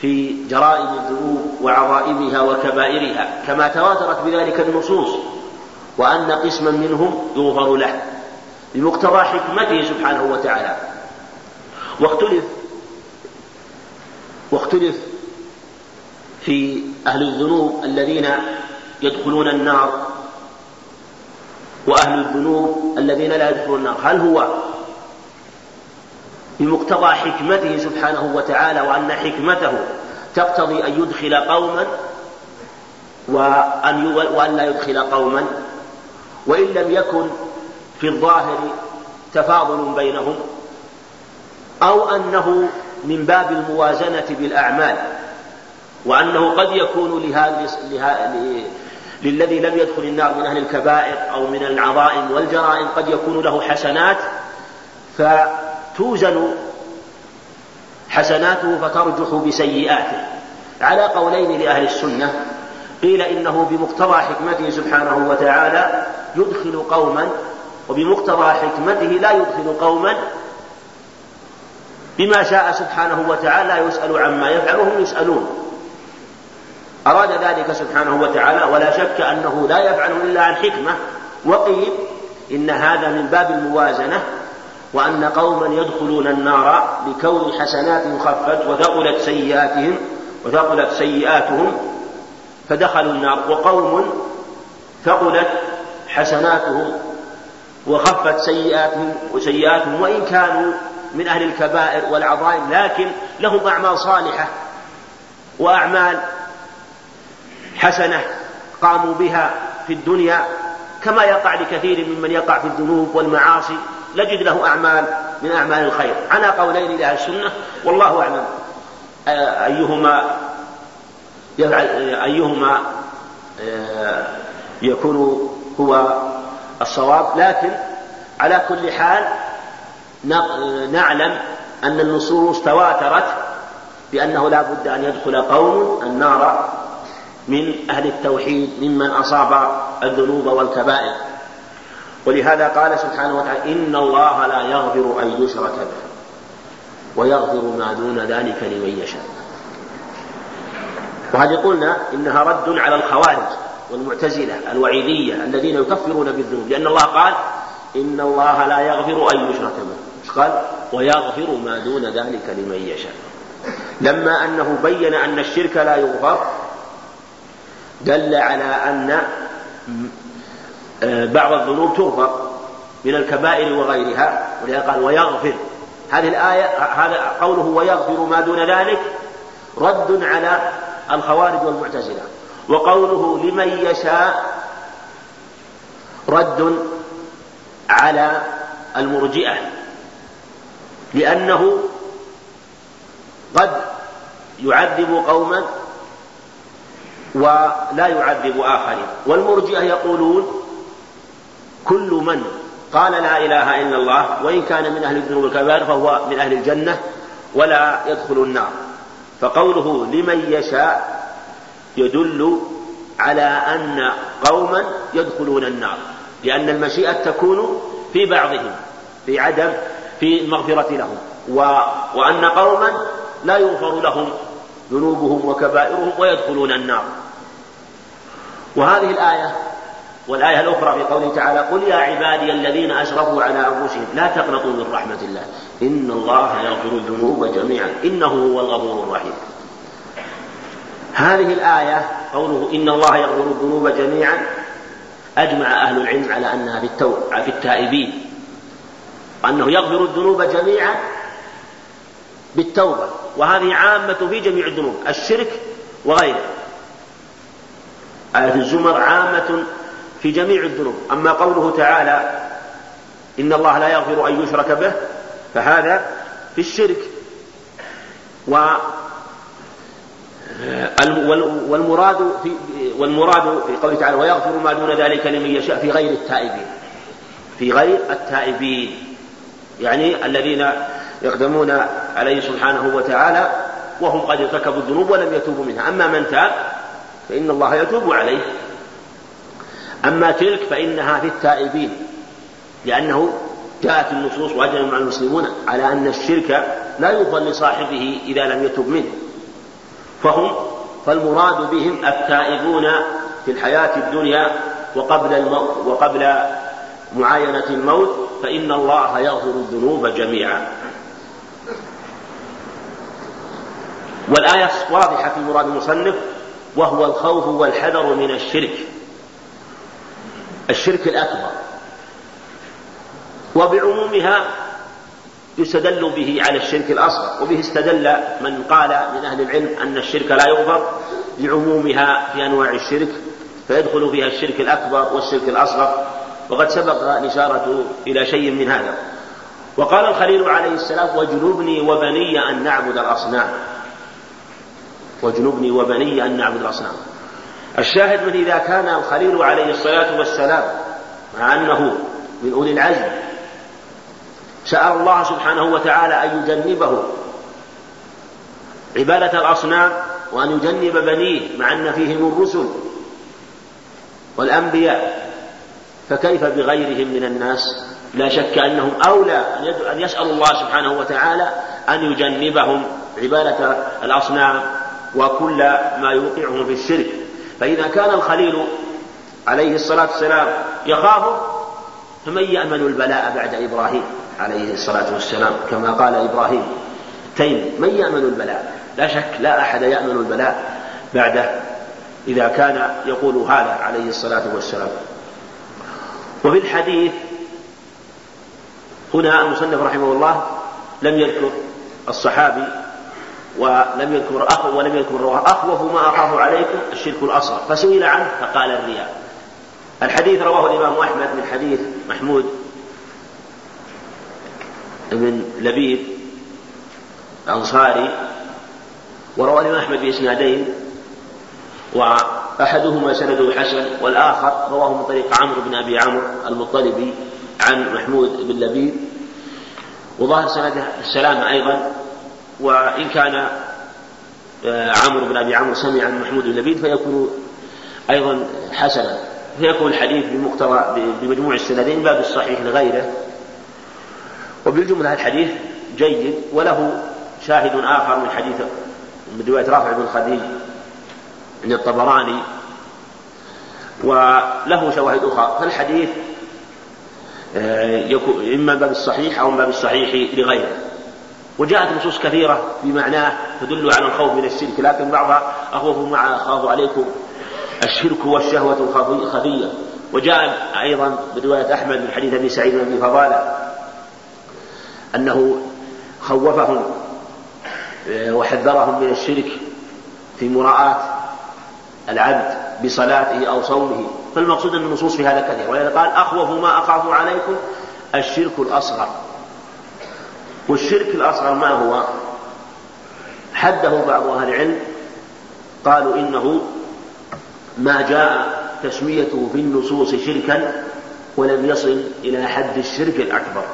في جرائم الذنوب وعظائمها وكبائرها كما تواترت بذلك النصوص وأن قسما منهم يغفر له بمقتضى حكمته سبحانه وتعالى. واختلف واختلف في أهل الذنوب الذين يدخلون النار وأهل الذنوب الذين لا يدخلون النار. هل هو بمقتضى حكمته سبحانه وتعالى وأن حكمته تقتضي أن يدخل قوما وأن وأن لا يدخل قوما؟ وإن لم يكن في الظاهر تفاضل بينهم أو أنه من باب الموازنة بالأعمال وأنه قد يكون لهذا للذي لم يدخل النار من أهل الكبائر أو من العظائم والجرائم قد يكون له حسنات فتوزن حسناته فترجح بسيئاته. على قولين لأهل السنة قيل إنه بمقتضى حكمته سبحانه وتعالى يدخل قوما وبمقتضى حكمته لا يدخل قوما بما شاء سبحانه وتعالى يسأل عما يفعل وهم يسألون. أراد ذلك سبحانه وتعالى ولا شك أنه لا يفعل إلا عن حكمة. وقيل إن هذا من باب الموازنة وأن قوما يدخلون النار لكون حسناتهم خفت وثقلت سيئاتهم وثقلت سيئاتهم فدخلوا النار. وقوم ثقلت حسناتهم وخفت سيئاتهم وسيئاتهم وإن كانوا من أهل الكبائر والعظائم لكن لهم أعمال صالحة وأعمال حسنة قاموا بها في الدنيا كما يقع لكثير ممن يقع في الذنوب والمعاصي نجد له أعمال من أعمال الخير. على قولين لأهل السنة والله أعلم. أيهما يفعل أيهما يكون هو الصواب. لكن على كل حال نعلم أن النصوص تواترت بأنه لا بد أن يدخل قوم النار من أهل التوحيد ممن أصاب الذنوب والكبائر. ولهذا قال سبحانه وتعالى إن الله لا يغفر أن يشرك به ويغفر ما دون ذلك لمن يشاء. وهذه قلنا إنها رد على الخوارج والمعتزلة الوعيدية الذين يكفرون بالذنوب لأن الله قال إن الله لا يغفر أن يشرك به. قال؟ ويغفر ما دون ذلك لمن يشاء. لما أنه بين أن الشرك لا يغفر دل على أن آه، بعض الذنوب تغفر من الكبائر وغيرها ولهذا قال ويغفر. هذه الآية هذا قوله ويغفر ما دون ذلك رد على الخوارج والمعتزلة. وقوله لمن يشاء رد على المرجئة لأنه قد يعذب قوما ولا يعذب آخرين والمرجئة يقولون كل من قال لا إله إلا الله وإن كان من أهل الذنوب الكبائر فهو من أهل الجنة ولا يدخل النار. فقوله لمن يشاء يدل على أن قوما يدخلون النار لأن المشيئة تكون في بعضهم في عدم في المغفرة لهم و... وأن قوما لا يغفر لهم. ذنوبهم وكبائرهم ويدخلون النار. وهذه الآية والآية الأخرى في قوله تعالى قل يا عبادي الذين أسرفوا على أنفسهم لا تقنطوا من رحمة الله. إن الله يغفر الذنوب جميعا. إنه هو الغفور الرحيم. هذه الآية قوله إن الله يغفر الذنوب جميعا أجمع أهل العلم على أنها في التو... في التائبين. وأنه يغفر الذنوب جميعا بالتوبة. وهذه عامة في جميع الذنوب الشرك وغيره. آية الزمر عامة في جميع الذنوب أما قوله تعالى إن الله لا يغفر أن يشرك به فهذا في الشرك. و والمراد في والمراد في قوله تعالى ويغفر ما دون ذلك لمن يشاء في غير التائبين. في غير التائبين. يعني الذين يقدمون عليه سبحانه وتعالى وهم قد ارتكبوا الذنوب ولم يتوبوا منها. أما من تاب فإن الله يتوب عليه. أما تلك فإنها في التائبين لأنه جاءت النصوص وأجمع المسلمون على أن الشرك لا يغفر لصاحبه إذا لم يتب منه. فهم فالمراد بهم التائبون في الحياة الدنيا وقبل الموت وقبل معاينة الموت فإن الله يغفر الذنوب جميعا. والآية واضحة في مراد المصنف وهو الخوف والحذر من الشرك. الشرك الأكبر. وبعمومها يستدل به على الشرك الأصغر وبه استدل من قال من أهل العلم أن الشرك لا يغفر لعمومها في أنواع الشرك فيدخل فيها الشرك الأكبر والشرك الأصغر وقد سبق الإشارة إلى شيء من هذا. وقال الخليل عليه السلام واجنبني وبني أن نعبد الأصنام. واجنبني وبني أن نعبد الأصنام. الشاهد من إذا كان الخليل عليه الصلاة والسلام مع أنه من أولي العزم سأل الله سبحانه وتعالى أن يجنبه عبادة الأصنام وأن يجنب بنيه مع أن فيهم الرسل والأنبياء. فكيف بغيرهم من الناس؟ لا شك أنهم أولى أن يسأل الله سبحانه وتعالى أن يجنبهم عبادة الأصنام وكل ما يوقعهم في الشرك. فإذا كان الخليل عليه الصلاة والسلام يخاف فمن يأمن البلاء بعد إبراهيم عليه الصلاة والسلام؟ كما قال إبراهيم تيم من يأمن البلاء؟ لا شك لا أحد يأمن البلاء بعده إذا كان يقول هذا عليه الصلاة والسلام. وفي الحديث هنا المصنف رحمه الله لم يذكر الصحابي ولم يذكر أخ ولم يذكر أخوف ما أخاف عليكم الشرك الأصغر. فسئل عنه فقال الرياء. الحديث رواه الإمام أحمد من حديث محمود بن لبيد الأنصاري وروى الإمام أحمد بإسنادين وأحدهما سنده حسن والآخر رواه من طريق عمرو بن أبي عمرو المطلبي عن محمود بن لبيد وظاهر سنده السلامة أيضا. وإن كان آه، عمرو بن أبي عمرو سمع عن محمود بن لبيد فيكون أيضا حسنا. فيكون الحديث بمقتضى بمجموع السندين باب الصحيح لغيره. وبالجملة الحديث جيد وله شاهد آخر من حديث من رواية رافع بن خديج عند الطبراني وله شواهد أخرى. فالحديث آه، إما باب الصحيح أو باب الصحيح لغيره. وجاءت نصوص كثيرة بمعناه تدل على الخوف من الشرك لكن بعضها أخوف مع أخاف عليكم. الشرك والشهوة الخفية وجاء أيضا برواية أحمد من حديث أبي سعيد بن فضالة أنه خوفهم آه، وحذرهم من الشرك في مراءاة العبد بصلاته أو صومه. فالمقصود أن النصوص في هذا كثير ولذا قال أخوف ما أخاف عليكم الشرك الأصغر. والشرك الأصغر ما هو؟ حده بعض أهل العلم قالوا إنه ما جاء تسميته في النصوص شركا ولم يصل إلى حد الشرك الأكبر.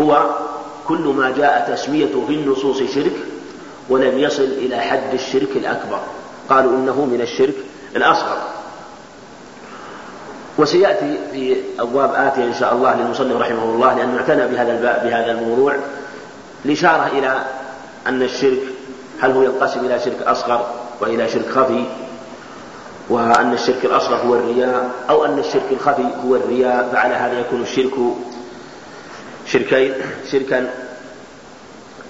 هو كل ما جاء تسميته في النصوص شرك ولم يصل إلى حد الشرك الأكبر. قالوا إنه من الشرك الأصغر. وسيأتي في أبواب آتية إن شاء الله للمصنف رحمه الله لأنه اعتنى بهذا الباب بهذا الموضوع الإشارة إلى أن الشرك هل هو ينقسم إلى شرك أصغر وإلى شرك خفي؟ وأن الشرك الأصغر هو الرياء أو أن الشرك الخفي هو الرياء فعلى هذا يكون الشرك شركين شركا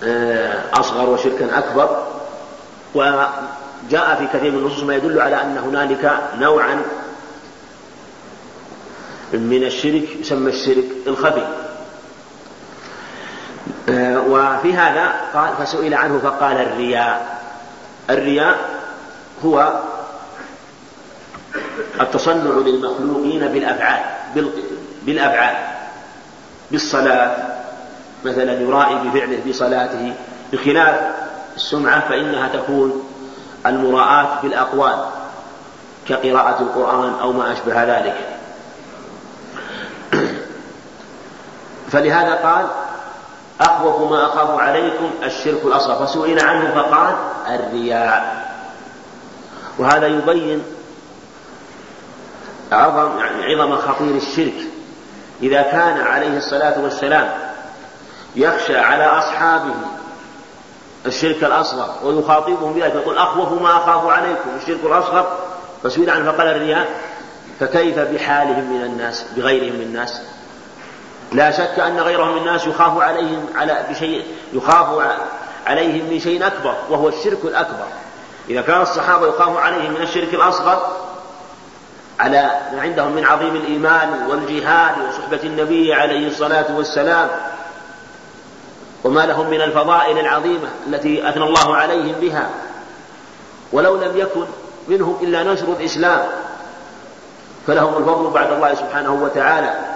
آه، أصغر وشركا أكبر. وجاء في كثير من النصوص ما يدل على أن هنالك نوعا من الشرك يسمى الشرك الخفي. آه، وفي هذا قال فسئل عنه فقال الرياء. الرياء هو التصنع للمخلوقين بالأفعال بالأفعال بالصلاة. مثلا يرائي بفعله بصلاته. بخلاف السمعة فإنها تكون المراءاة بالأقوال كقراءة القرآن أو ما أشبه ذلك. فلهذا قال أخوف ما أخاف عليكم الشرك الأصغر. فسئل عنه فقال الرياء. وهذا يبين عظم يعني عظم خطير الشرك. إذا كان عليه الصلاة والسلام يخشى على أصحابه الشرك الأصغر ويخاطبهم بذلك يقول أخوف ما أخاف عليكم الشرك الأصغر. فسئل عنه فقال الرياء فكيف بحالهم من الناس بغيرهم من الناس؟ لا شك أن غيرهم من الناس يخاف عليهم على بشيء يخاف عليهم من شيء أكبر وهو الشرك الأكبر. إذا كان الصحابة يخاف عليهم من الشرك الأصغر على ما عندهم من عظيم الإيمان والجهاد وصحبة النبي عليه الصلاة والسلام وما لهم من الفضائل العظيمة التي أثنى الله عليهم بها. ولو لم يكن منهم إلا نشر الإسلام فلهم الفضل بعد الله سبحانه وتعالى.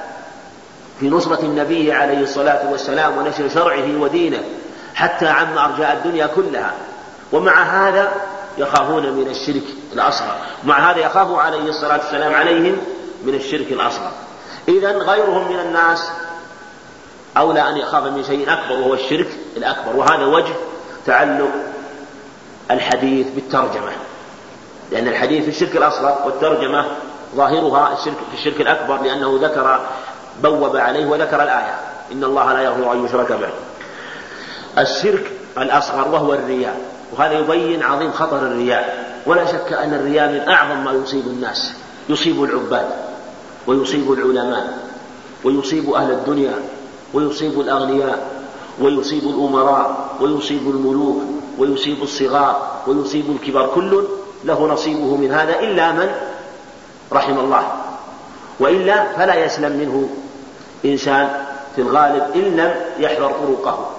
في نصرة النبي عليه الصلاة والسلام ونشر شرعه ودينه حتى عم أرجاء الدنيا كلها. ومع هذا يخافون من الشرك الأصغر. مع هذا يخاف عليه الصلاة والسلام عليهم من الشرك الأصغر. إذا غيرهم من الناس أولى أن يخاف من شيء أكبر وهو الشرك الأكبر. وهذا وجه تعلق الحديث بالترجمة. لأن الحديث في الشرك الأصغر والترجمة ظاهرها الشرك في الشرك الأكبر لأنه ذكر بوب عليه وذكر الآية. إن الله لا يغفر أن يشرك به. الشرك الأصغر وهو الرياء. وهذا يبين عظيم خطر الرياء. ولا شك أن الرياء من أعظم ما يصيب الناس. يصيب العباد. ويصيب العلماء. ويصيب أهل الدنيا. ويصيب الأغنياء. ويصيب الأمراء. ويصيب الملوك. ويصيب الصغار. ويصيب الكبار. كل له نصيبه من هذا إلا من رحم الله. وإلا فلا يسلم منه إنسان في الغالب إن لم يحذر طرقه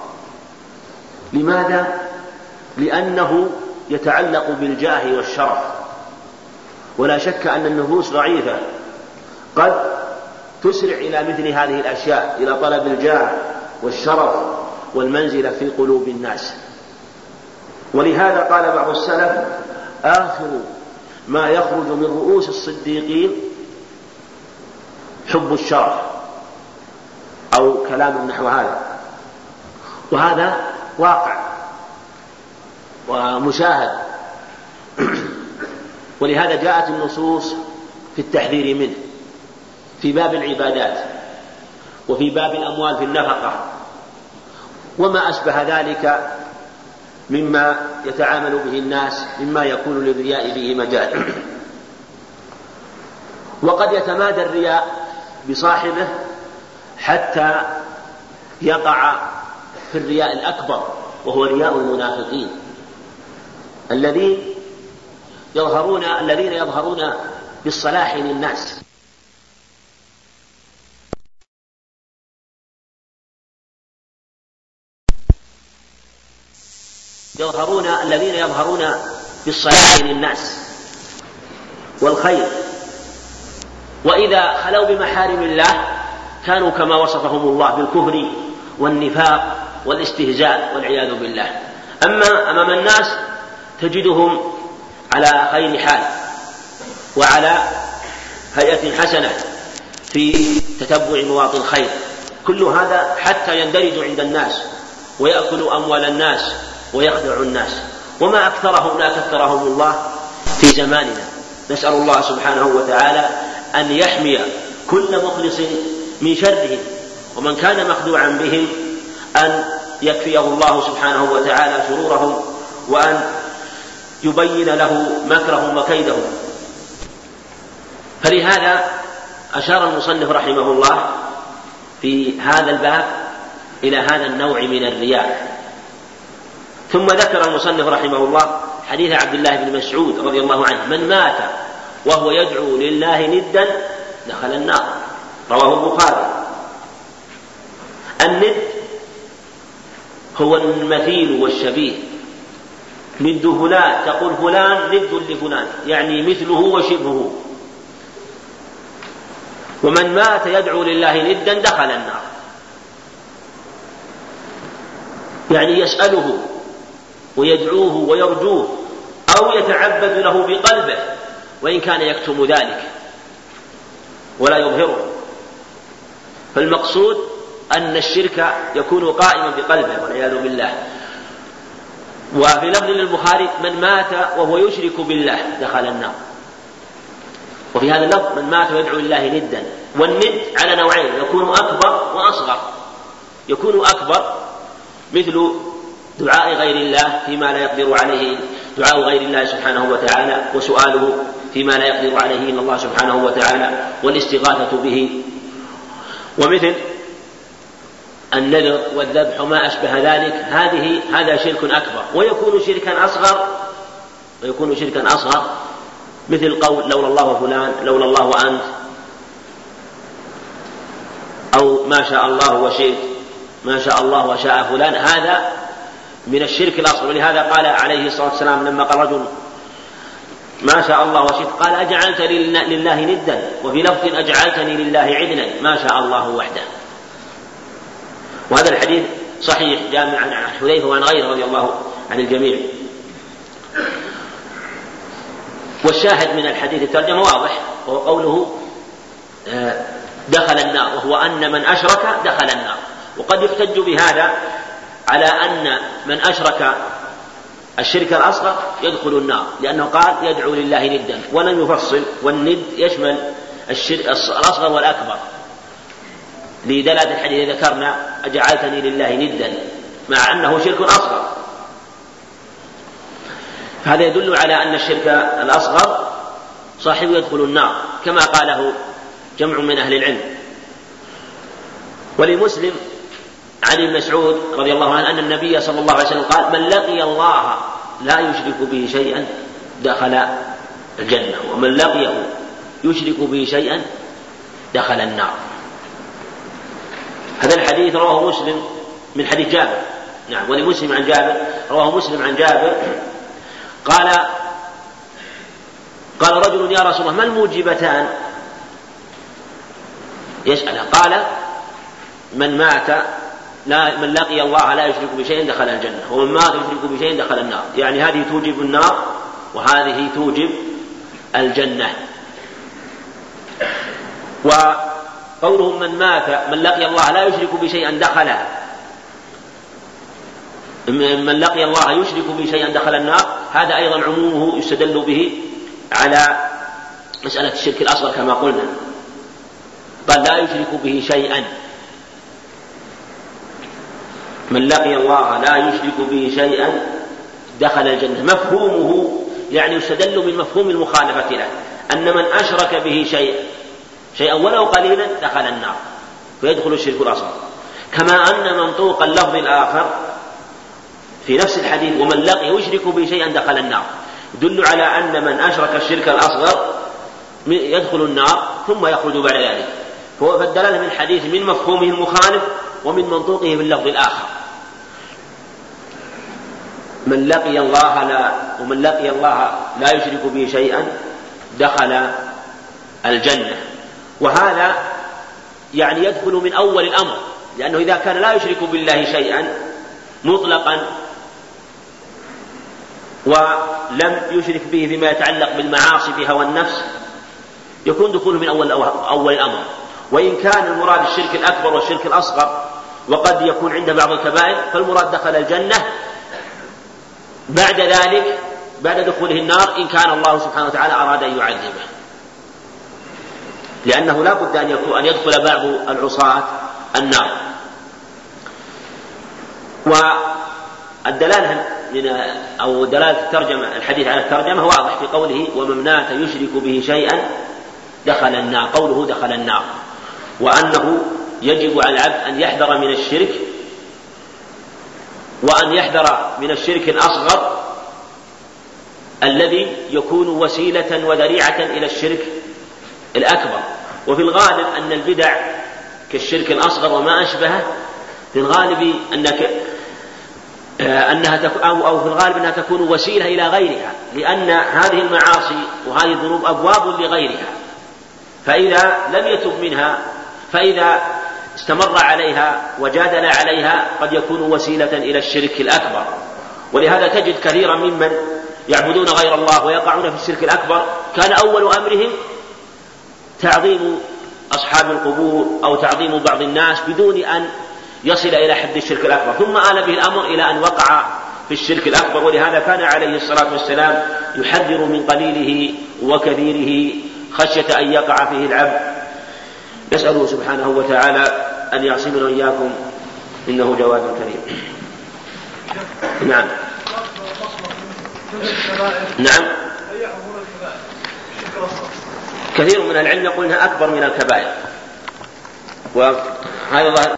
لماذا؟ لأنه يتعلق بالجاه والشرف. ولا شك أن النفوس ضعيفة. قد تسرع إلى مثل هذه الأشياء إلى طلب الجاه والشرف والمنزلة في قلوب الناس. ولهذا قال بعض السلف آخر ما يخرج من رؤوس الصديقين حب الشرف. أو كلام نحو هذا. وهذا واقع ومشاهد. *clears throat* ولهذا جاءت النصوص في التحذير منه. في باب العبادات وفي باب الأموال في النفقة. وما أشبه ذلك مما يتعامل به الناس مما يكون للرياء فيه مجال. *clears throat* وقد يتمادى الرياء بصاحبه حتى يقع في الرياء الأكبر وهو رياء المنافقين. الذين يظهرون الذين يظهرون بالصلاح للناس. يظهرون الذين يظهرون بالصلاح للناس والخير. وإذا خلوا بمحارم الله كانوا كما وصفهم الله بالكفر والنفاق والاستهزاء والعياذ بالله. أما أمام الناس تجدهم على خير حال وعلى هيئة حسنة في تتبع مواطن الخير. كل هذا حتى يندرج عند الناس ويأكل أموال الناس ويخدع الناس. وما أكثرهم لا كثرهم الله في زماننا. نسأل الله سبحانه وتعالى أن يحمي كل مخلص من شرهم ومن كان مخدوعا بهم أن يكفيه الله سبحانه وتعالى شرورهم وأن يبين له مكرهم وكيدهم. فلهذا أشار المصنف رحمه الله في هذا الباب إلى هذا النوع من الرياء ثم ذكر المصنف رحمه الله حديث عبد الله بن مسعود رضي الله عنه من مات وهو يدعو لله ندا دخل النار. رواه البخاري. الند هو المثيل والشبيه. ند فلان تقول فلان ند لفلان يعني مثله وشبهه. ومن مات يدعو لله ندا دخل النار. يعني يسأله ويدعوه ويرجوه أو يتعبد له بقلبه وإن كان يكتم ذلك ولا يظهره. فالمقصود أن الشرك يكون قائما بقلبه والعياذ بالله. وفي لفظ للبخاري من مات وهو يشرك بالله دخل النار. وفي هذا اللفظ من مات ويدعو لله ندا. والند على نوعين يكون أكبر وأصغر. يكون أكبر مثل دعاء غير الله فيما لا يقدر عليه دعاء غير الله سبحانه وتعالى وسؤاله فيما لا يقدر عليه إلا الله سبحانه وتعالى والاستغاثة به ومثل النذر والذبح وما أشبه ذلك هذه هذا شرك أكبر. ويكون شركا أصغر ويكون شركا أصغر. مثل قول لولا الله وفلان لولا الله وأنت. أو ما شاء الله وشئت ما شاء الله وشاء فلان. هذا من الشرك الأصغر. ولهذا قال عليه الصلاة والسلام لما قال رجل ما شاء الله وشئت. قال أجعلت لله ندا وفي لفظ أجعلتني لله عدلا ما شاء الله وحده. وهذا الحديث صحيح جامع عن حذيفة وعن غيره رضي الله عن الجميع. والشاهد من الحديث الترجمة واضح وهو قوله آه، دخل النار وهو أن من أشرك دخل النار. وقد يحتج بهذا على أن من أشرك الشرك الأصغر يدخل النار لأنه قال يدعو لله ندا ولم يفصل والند يشمل الشرك الأصغر والأكبر. لدلالة الحديث ذكرنا أجعلتني لله ندا مع أنه شرك أصغر. هذا يدل على أن الشرك الأصغر صاحبه يدخل النار كما قاله جمع من أهل العلم. ولمسلم عن ابن مسعود رضي الله عنه أن النبي صلى الله عليه وسلم قال من لقي الله لا يشرك به شيئا دخل الجنة ومن لقيه يشرك به شيئا دخل النار. هذا الحديث رواه مسلم من حديث جابر. نعم ولمسلم عن جابر رواه مسلم عن جابر. قال قال رجل يا رسول الله ما الموجبتان؟ يسأل قال من مات لا من لقي الله لا يشرك بشيء دخل الجنة ومن مات يشرك بشيء دخل النار. يعني هذه توجب النار وهذه توجب الجنة. وقولهم من مات من لقي الله لا يشرك بشيء دخل. من لقي الله يشرك به شيئا دخل النار هذا أيضا عمومه يستدل به على مسألة الشرك الأصغر كما قلنا. قال لا يشرك به شيئا. من لقي الله لا يشرك به شيئا دخل الجنة. مفهومه يعني يستدل من مفهوم المخالفة له أن من أشرك به شيئا شيئا ولو قليلا دخل النار فيدخل الشرك الأصغر. كما أن منطوق اللفظ الآخر في نفس الحديث ومن لقي يشرك به شيئا دخل النار. يدل على أن من أشرك الشرك الأصغر يدخل النار ثم يخرج بعد ذلك. فالدلالة من الحديث من مفهومه المخالف ومن منطوقه في اللفظ الآخر. من لقي الله لا ومن لقي الله لا يشرك به شيئا دخل الجنة. وهذا يعني يدخل من أول الأمر لأنه إذا كان لا يشرك بالله شيئا مطلقا ولم يشرك به فيما يتعلق بالمعاصي في هوى النفس يكون دخوله من أول أول الأمر. وإن كان المراد الشرك الأكبر والشرك الأصغر وقد يكون عند بعض الكبائر فالمراد دخل الجنة بعد ذلك بعد دخوله النار إن كان الله سبحانه وتعالى أراد أن يعذبه. لأنه لا بد أن يكون أن يدخل بعض العصاة النار. والدلالة من أو دلالة الترجمة الحديث على الترجمة واضح في قوله ومن يشرك به شيئا دخل النار. قوله دخل النار. وأنه يجب على العبد أن يحذر من الشرك وأن يحذر من الشرك الأصغر الذي يكون وسيلة وذريعة إلى الشرك الأكبر. وفي الغالب أن البدع كالشرك الأصغر وما أشبهه في الغالب أنك أنها أو أو في الغالب أنها تكون وسيلة إلى غيرها لأن هذه المعاصي وهذه الذنوب أبواب لغيرها. فإذا لم يتب منها فإذا استمر عليها وجادل عليها قد يكون وسيلة إلى الشرك الأكبر. ولهذا تجد كثيرا ممن يعبدون غير الله ويقعون في الشرك الأكبر. كان أول أمرهم تعظيم أصحاب القبور أو تعظيم بعض الناس بدون أن يصل إلى حد الشرك الأكبر. ثم آل به الأمر إلى أن وقع في الشرك الأكبر. ولهذا كان عليه الصلاة والسلام يحذر من قليله وكثيره خشية أن يقع فيه العبد. نسأله سبحانه وتعالى أن يعصمنا وإياكم. إنه جواد كريم. نعم. نعم. كثير من العلم يقول إنها أكبر من الكبائر. وهذا